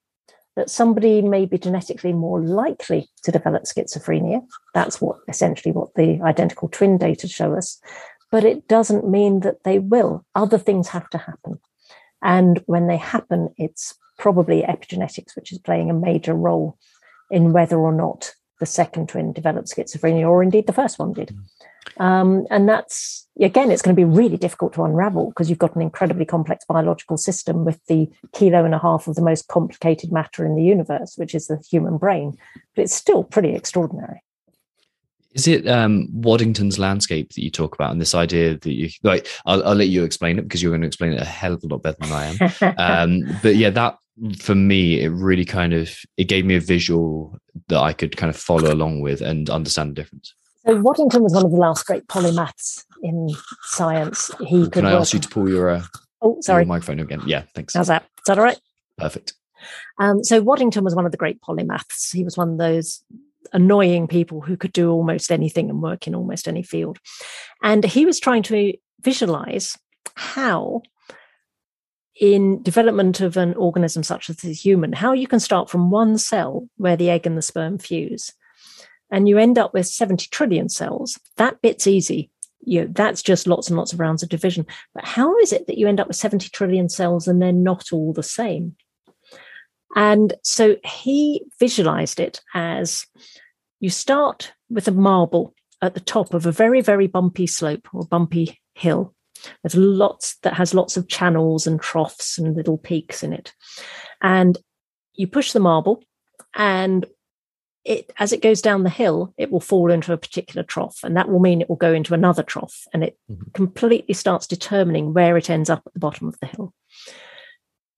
that somebody may be genetically more likely to develop schizophrenia. That's what essentially what the identical twin data show us. But it doesn't mean that they will. Other things have to happen. And when they happen, it's probably epigenetics, which is playing a major role in whether or not the second twin developed schizophrenia, or indeed the first one did. Um, and that's, again, it's going to be really difficult to unravel because you've got an incredibly complex biological system with the kilo and a half of the most complicated matter in the universe, which is the human brain. But it's still pretty extraordinary. Is it um, Waddington's landscape that you talk about, and this idea that you like? I'll, I'll let you explain it because you're going to explain it a hell of a lot better than I am. <laughs> um, but yeah, that for me, it really kind of it gave me a visual that I could kind of follow along with and understand the difference. So Waddington was one of the last great polymaths in science. He could Can I ask you to pull your, uh, Oh, your sorry. microphone again? Yeah, thanks. How's that? Is that all right? Perfect. Um, so Waddington was one of the great polymaths. He was one of those annoying people who could do almost anything and work in almost any field. And he was trying to visualize how in development of an organism such as the human, how you can start from one cell where the egg and the sperm fuse, and you end up with 70 trillion cells. That bit's easy. You know, that's just lots and lots of rounds of division. But how is it that you end up with 70 trillion cells and they're not all the same? And so he visualized it as you start with a marble at the top of a very, very bumpy slope or bumpy hill. There's lots that has lots of channels and troughs and little peaks in it. And you push the marble, and it as it goes down the hill, it will fall into a particular trough, and that will mean it will go into another trough, and it Mhm. completely starts determining where it ends up at the bottom of the hill.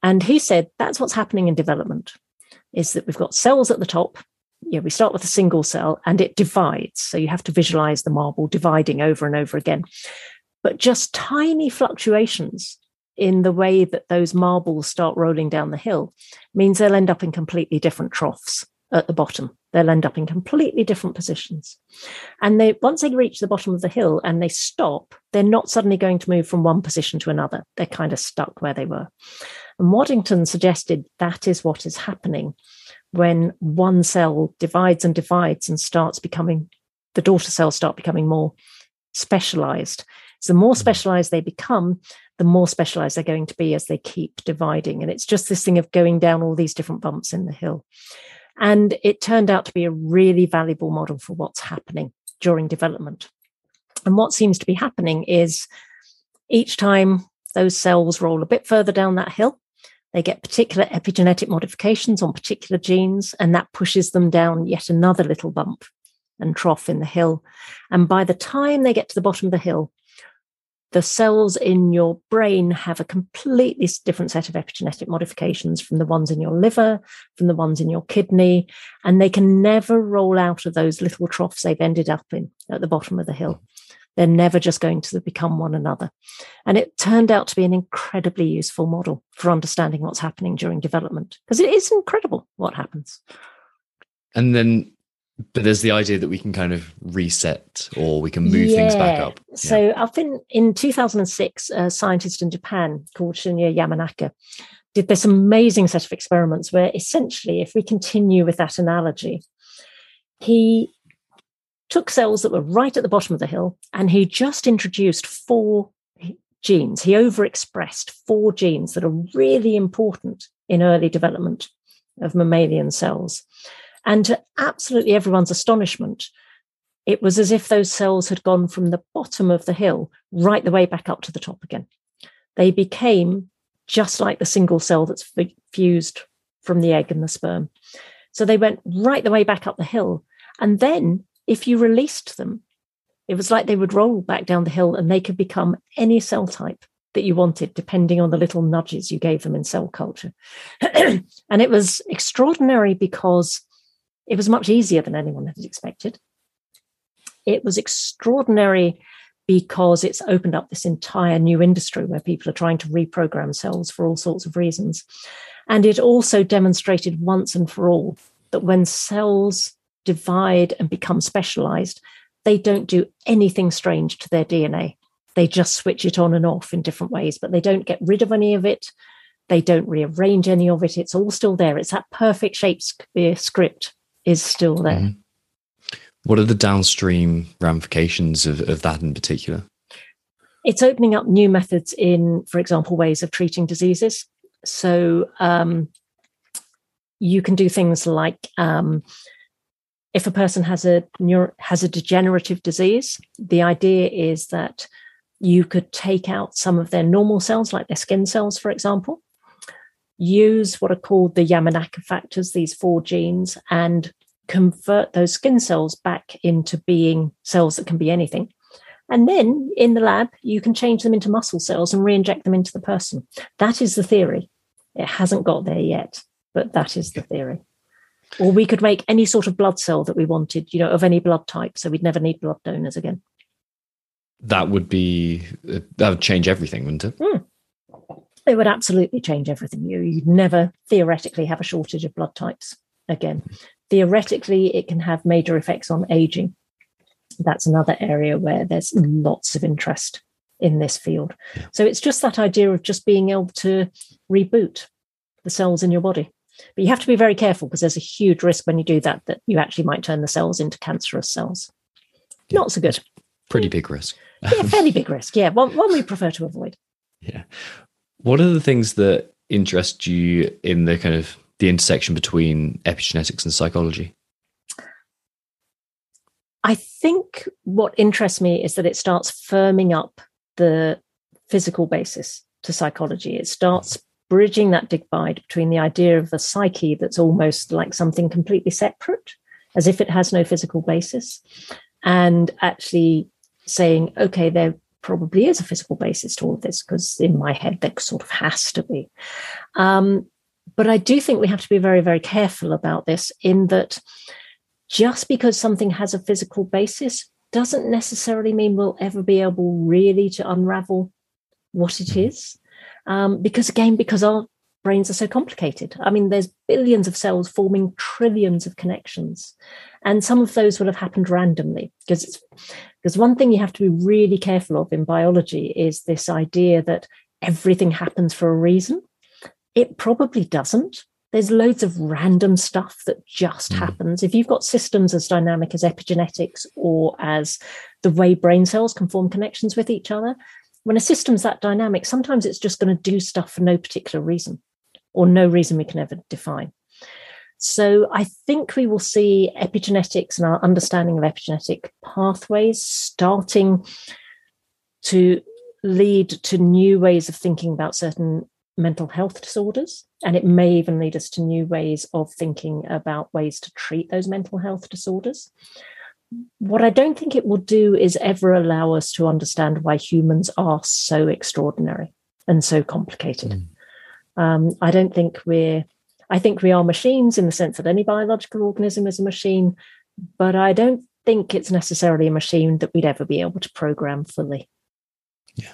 And he said that's what's happening in development is that we've got cells at the top. Yeah, we start with a single cell and it divides. So you have to visualize the marble dividing over and over again. But just tiny fluctuations in the way that those marbles start rolling down the hill means they'll end up in completely different troughs at the bottom. They'll end up in completely different positions. And they once they reach the bottom of the hill and they stop, they're not suddenly going to move from one position to another. They're kind of stuck where they were. And Waddington suggested that is what is happening when one cell divides and divides and starts becoming the daughter cells start becoming more specialized. So the more hmm. specialized they become, the more specialized they're going to be as they keep dividing. And it's just this thing of going down all these different bumps in the hill. And it turned out to be a really valuable model for what's happening during development. And what seems to be happening is each time those cells roll a bit further down that hill, they get particular epigenetic modifications on particular genes, and that pushes them down yet another little bump and trough in the hill. And by the time they get to the bottom of the hill, the cells in your brain have a completely different set of epigenetic modifications from the ones in your liver, from the ones in your kidney, and they can never roll out of those little troughs they've ended up in at the bottom of the hill. They're never just going to become one another. And it turned out to be an incredibly useful model for understanding what's happening during development, because it is incredible what happens. And then, but there's the idea that we can kind of reset or we can move things back up. Yeah. So up in, in 2006, a scientist in Japan called Shinya Yamanaka did this amazing set of experiments where essentially, if we continue with that analogy, he took cells that were right at the bottom of the hill and he just introduced four genes. He overexpressed four genes that are really important in early development of mammalian cells. And to absolutely everyone's astonishment, it was as if those cells had gone from the bottom of the hill right the way back up to the top again. They became just like the single cell that's fused from the egg and the sperm. So they went right the way back up the hill. And then if you released them, it was like they would roll back down the hill and they could become any cell type that you wanted, depending on the little nudges you gave them in cell culture. <clears throat> and it was extraordinary because it was much easier than anyone had expected. It was extraordinary because it's opened up this entire new industry where people are trying to reprogram cells for all sorts of reasons. And it also demonstrated once and for all that when cells divide and become specialized, they don't do anything strange to their DNA. They just switch it on and off in different ways, but they don't get rid of any of it. They don't rearrange any of it. It's all still there. It's that perfect Shakespeare script is still there. Mm-hmm. What are the downstream ramifications of, of that in particular? It's opening up new methods in, for example, ways of treating diseases. So um, you can do things like um, if a person has a neuro, has a degenerative disease, the idea is that you could take out some of their normal cells, like their skin cells, for example, use what are called the Yamanaka factors, these four genes, and convert those skin cells back into being cells that can be anything. And then in the lab, you can change them into muscle cells and re inject them into the person. That is the theory. It hasn't got there yet, but that is the theory. Or we could make any sort of blood cell that we wanted, you know, of any blood type. So we'd never need blood donors again. That would be, that would change everything, wouldn't it? Mm. It would absolutely change everything. You, you'd never theoretically have a shortage of blood types again. Theoretically, it can have major effects on aging. That's another area where there's lots of interest in this field. So it's just that idea of just being able to reboot the cells in your body. But you have to be very careful because there's a huge risk when you do that that you actually might turn the cells into cancerous cells. Yeah. Not so good. Pretty hmm. big risk. yeah, <laughs> fairly big risk. Yeah, one, one we prefer to avoid. Yeah. What are the things that interest you in the kind of the intersection between epigenetics and psychology? I think what interests me is that it starts firming up the physical basis to psychology. It starts bridging that divide between the idea of the psyche that's almost like something completely separate, as if it has no physical basis, and actually saying, okay, there probably is a physical basis to all of this, because in my head, there sort of has to be. Um, but I do think we have to be very, very careful about this in that just because something has a physical basis doesn't necessarily mean we'll ever be able really to unravel what it is um, because again, because our brains are so complicated. I mean, there's billions of cells forming trillions of connections, and some of those will have happened randomly. Because it's because one thing you have to be really careful of in biology is this idea that everything happens for a reason. It probably doesn't. There's loads of random stuff that just mm. happens. If you've got systems as dynamic as epigenetics or as the way brain cells can form connections with each other, when a system's that dynamic, sometimes it's just going to do stuff for no particular reason or no reason we can ever define. So I think we will see epigenetics and our understanding of epigenetic pathways starting to lead to new ways of thinking about certain mental health disorders. And it may even lead us to new ways of thinking about ways to treat those mental health disorders what I don't think it will do is ever allow us to understand why humans are so extraordinary and so complicated. Mm. Um, I don't think we're, I think we are machines in the sense that any biological organism is a machine, but I don't think it's necessarily a machine that we'd ever be able to program fully. Yeah.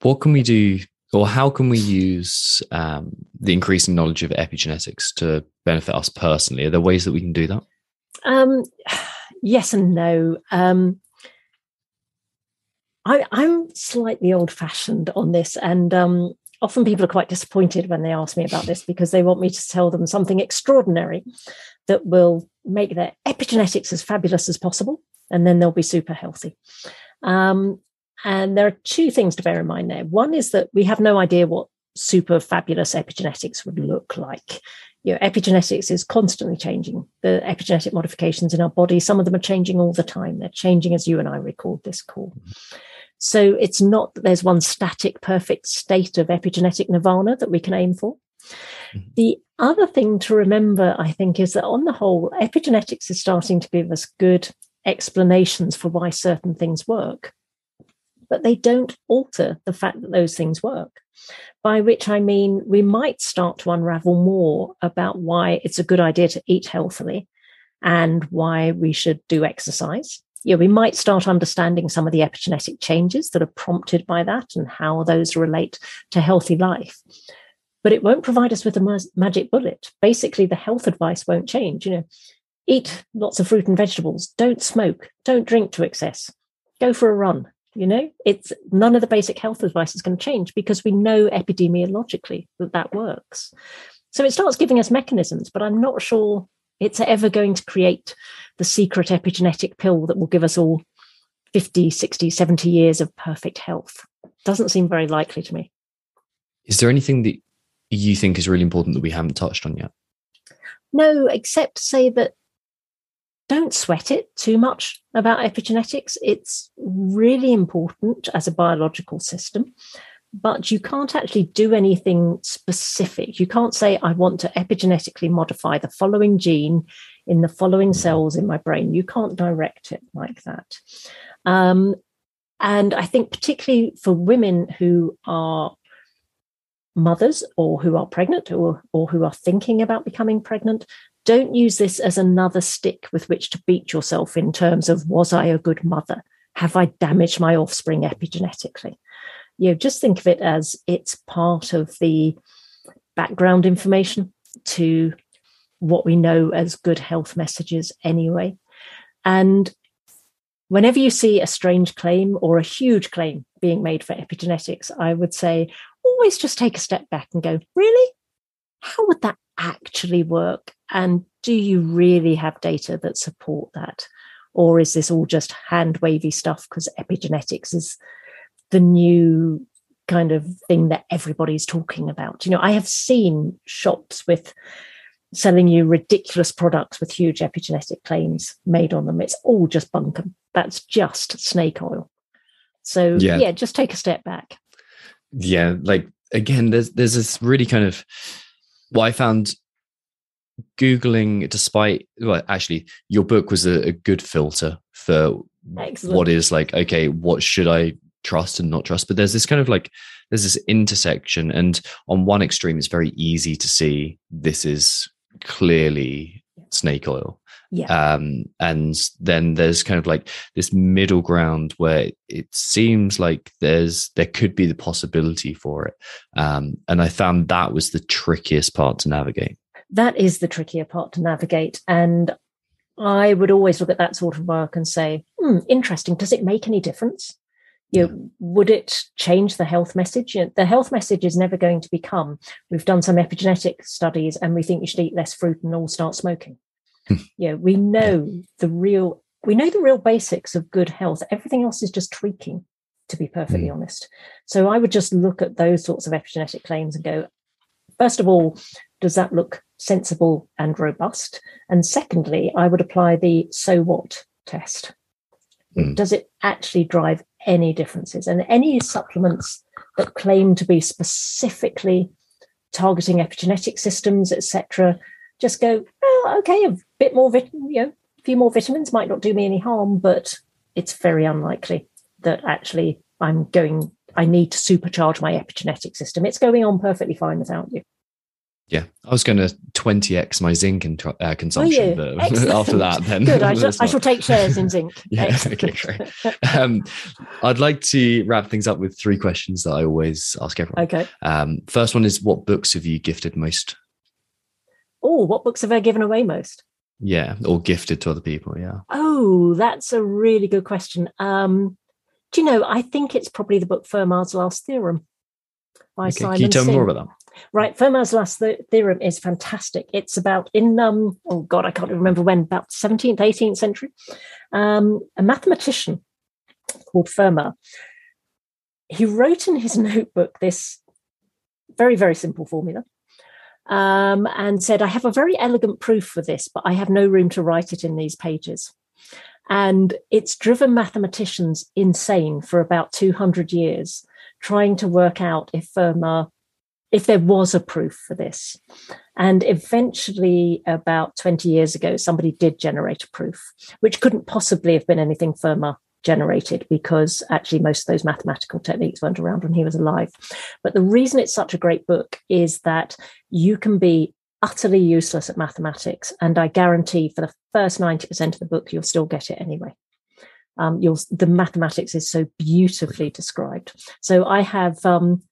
What can we do, or how can we use um, the increasing knowledge of epigenetics to benefit us personally? Are there ways that we can do that? Um, yes and no. Um, I, am slightly old fashioned on this, and um, often people are quite disappointed when they ask me about this because they want me to tell them something extraordinary that will make their epigenetics as fabulous as possible, and then they'll be super healthy. Um, and there are two things to bear in mind there. One is that we have no idea what super fabulous epigenetics would look like. You know, epigenetics is constantly changing. The epigenetic modifications in our body, some of them are changing all the time. They're changing as you and I record this call. So it's not that there's one static, perfect state of epigenetic nirvana that we can aim for. Mm-hmm. The other thing to remember, I think, is that on the whole, epigenetics is starting to give us good explanations for why certain things work, but they don't alter the fact that those things work. By which I mean, we might start to unravel more about why it's a good idea to eat healthily and why we should do exercise. Yeah, we might start understanding some of the epigenetic changes that are prompted by that and how those relate to healthy life but it won't provide us with a magic bullet. Basically, the health advice won't change. You know, eat lots of fruit and vegetables, don't smoke, don't drink to excess, go for a run. You know, it's none of the basic health advice is going to change because we know epidemiologically that that works. So it starts giving us mechanisms, but I'm not sure it's ever going to create the secret epigenetic pill that will give us all 50, 60, 70 years of perfect health. Doesn't seem very likely to me. Is there anything that you think is really important that we haven't touched on yet? No, except to say that don't sweat it too much about epigenetics. It's really important as a biological system, but you can't actually do anything specific. You can't say, I want to epigenetically modify the following gene in the following cells in my brain. You can't direct it like that. Um, and I think, particularly for women who are mothers or who are pregnant or, or who are thinking about becoming pregnant, don't use this as another stick with which to beat yourself in terms of was I a good mother? Have I damaged my offspring epigenetically? You know, just think of it as it's part of the background information to what we know as good health messages anyway. And whenever you see a strange claim or a huge claim being made for epigenetics, I would say, always just take a step back and go, really? How would that actually work? And do you really have data that support that? Or is this all just hand wavy stuff because epigenetics is the new kind of thing that everybody's talking about? You know, I have seen shops with selling you ridiculous products with huge epigenetic claims made on them. It's all just bunkum. That's just snake oil. So yeah, yeah just take a step back yeah like again there's there's this really kind of what i found googling despite well actually your book was a, a good filter for Excellent. what is like okay what should i trust and not trust? But there's this kind of like there's this intersection and on one extreme it's very easy to see this is clearly snake oil yeah. Um, and then there's kind of like this middle ground where it seems like there's there could be the possibility for it. Um, and I found that was the trickiest part to navigate. That is the trickier part to navigate. And I would always look at that sort of work and say, hmm, interesting. Does it make any difference? You know, would it change the health message? You know, the health message is never going to become, we've done some epigenetic studies and we think you should eat less fruit and all start smoking. <laughs> yeah, we know the real we know the real basics of good health. Everything else is just tweaking, to be perfectly mm. honest. So I would just look at those sorts of epigenetic claims and go, first of all, does that look sensible and robust? And secondly, I would apply the so what test. Mm. Does it actually drive any differences? And any supplements that claim to be specifically targeting epigenetic systems, etc., just go, well, okay, bit more, vit- you know, a few more vitamins might not do me any harm, but it's very unlikely that actually I'm going, I need to supercharge my epigenetic system. It's going on perfectly fine without you. Yeah, I was going to 20x my zinc in, uh, consumption, but <laughs> after that, then good. I <laughs> shall, I shall, take shares in zinc. <laughs> yeah, okay, great. Um, I'd like to wrap things up with three questions that I always ask everyone. Okay. Um, first one is, what books have you gifted most? oh, what books have I given away most? Yeah, or gifted to other people. Yeah. Oh, that's a really good question. Um, do you know? I think it's probably the book Fermat's Last Theorem by okay. Simon. Can you tell me more about that? Right, Fermat's Last th- Theorem is fantastic. It's about in um oh god, I can't remember when, about seventeenth, eighteenth century, um, a mathematician called Fermat. He wrote in his <laughs> notebook this very, very simple formula. Um, and said, I have a very elegant proof for this, but I have no room to write it in these pages. And it's driven mathematicians insane for about 200 years, trying to work out if Fermat, if there was a proof for this. And eventually, about 20 years ago, somebody did generate a proof, which couldn't possibly have been anything Fermat generated because actually most of those mathematical techniques weren't around when he was alive. But the reason it's such a great book is that you can be utterly useless at mathematics, and I guarantee for the first 90% of the book, you'll still get it anyway. Um, the mathematics is so beautifully described. So I have, um,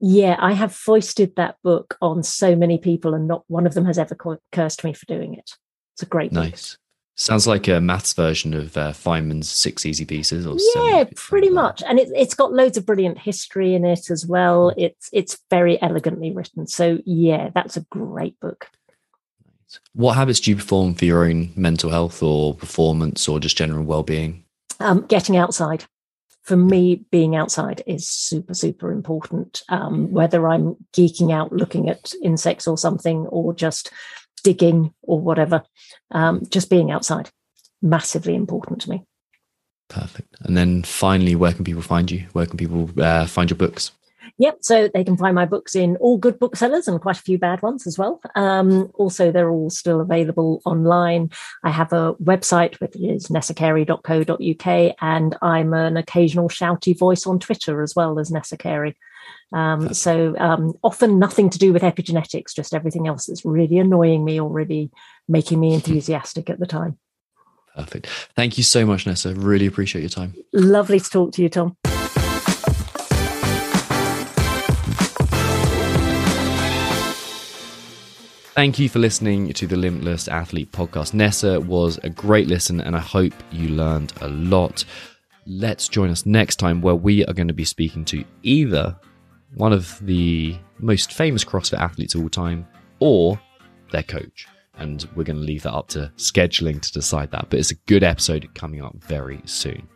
yeah, I have foisted that book on so many people, and not one of them has ever cursed me for doing it. It's a great nice. Book. Sounds like a maths version of uh, Feynman's Six Easy Pieces, or yeah, pretty much. And it, it's got loads of brilliant history in it as well. It's it's very elegantly written. So yeah, that's a great book. What habits do you perform for your own mental health or performance, or just general well-being? Um, getting outside. For me, being outside is super super important. Um, whether I'm geeking out looking at insects or something, or just digging or whatever. Um, just being outside, massively important to me. Perfect. And then finally, where can people find you? Where can people uh, find your books? Yep. So they can find my books in all good booksellers and quite a few bad ones as well. Um, also, they're all still available online. I have a website, which is nessacarey.co.uk, and I'm an occasional shouty voice on Twitter as well as Nessa Carey. Um, so um, often nothing to do with epigenetics, just everything else that's really annoying me or really making me enthusiastic at the time. Perfect. Thank you so much, Nessa. Really appreciate your time. Lovely to talk to you, Tom. Thank you for listening to the Limitless Athlete podcast. Nessa was a great listen, and I hope you learned a lot. Let's join us next time where we are going to be speaking to either one of the most famous CrossFit athletes of all time, or their coach. And we're going to leave that up to scheduling to decide that. But it's a good episode coming up very soon.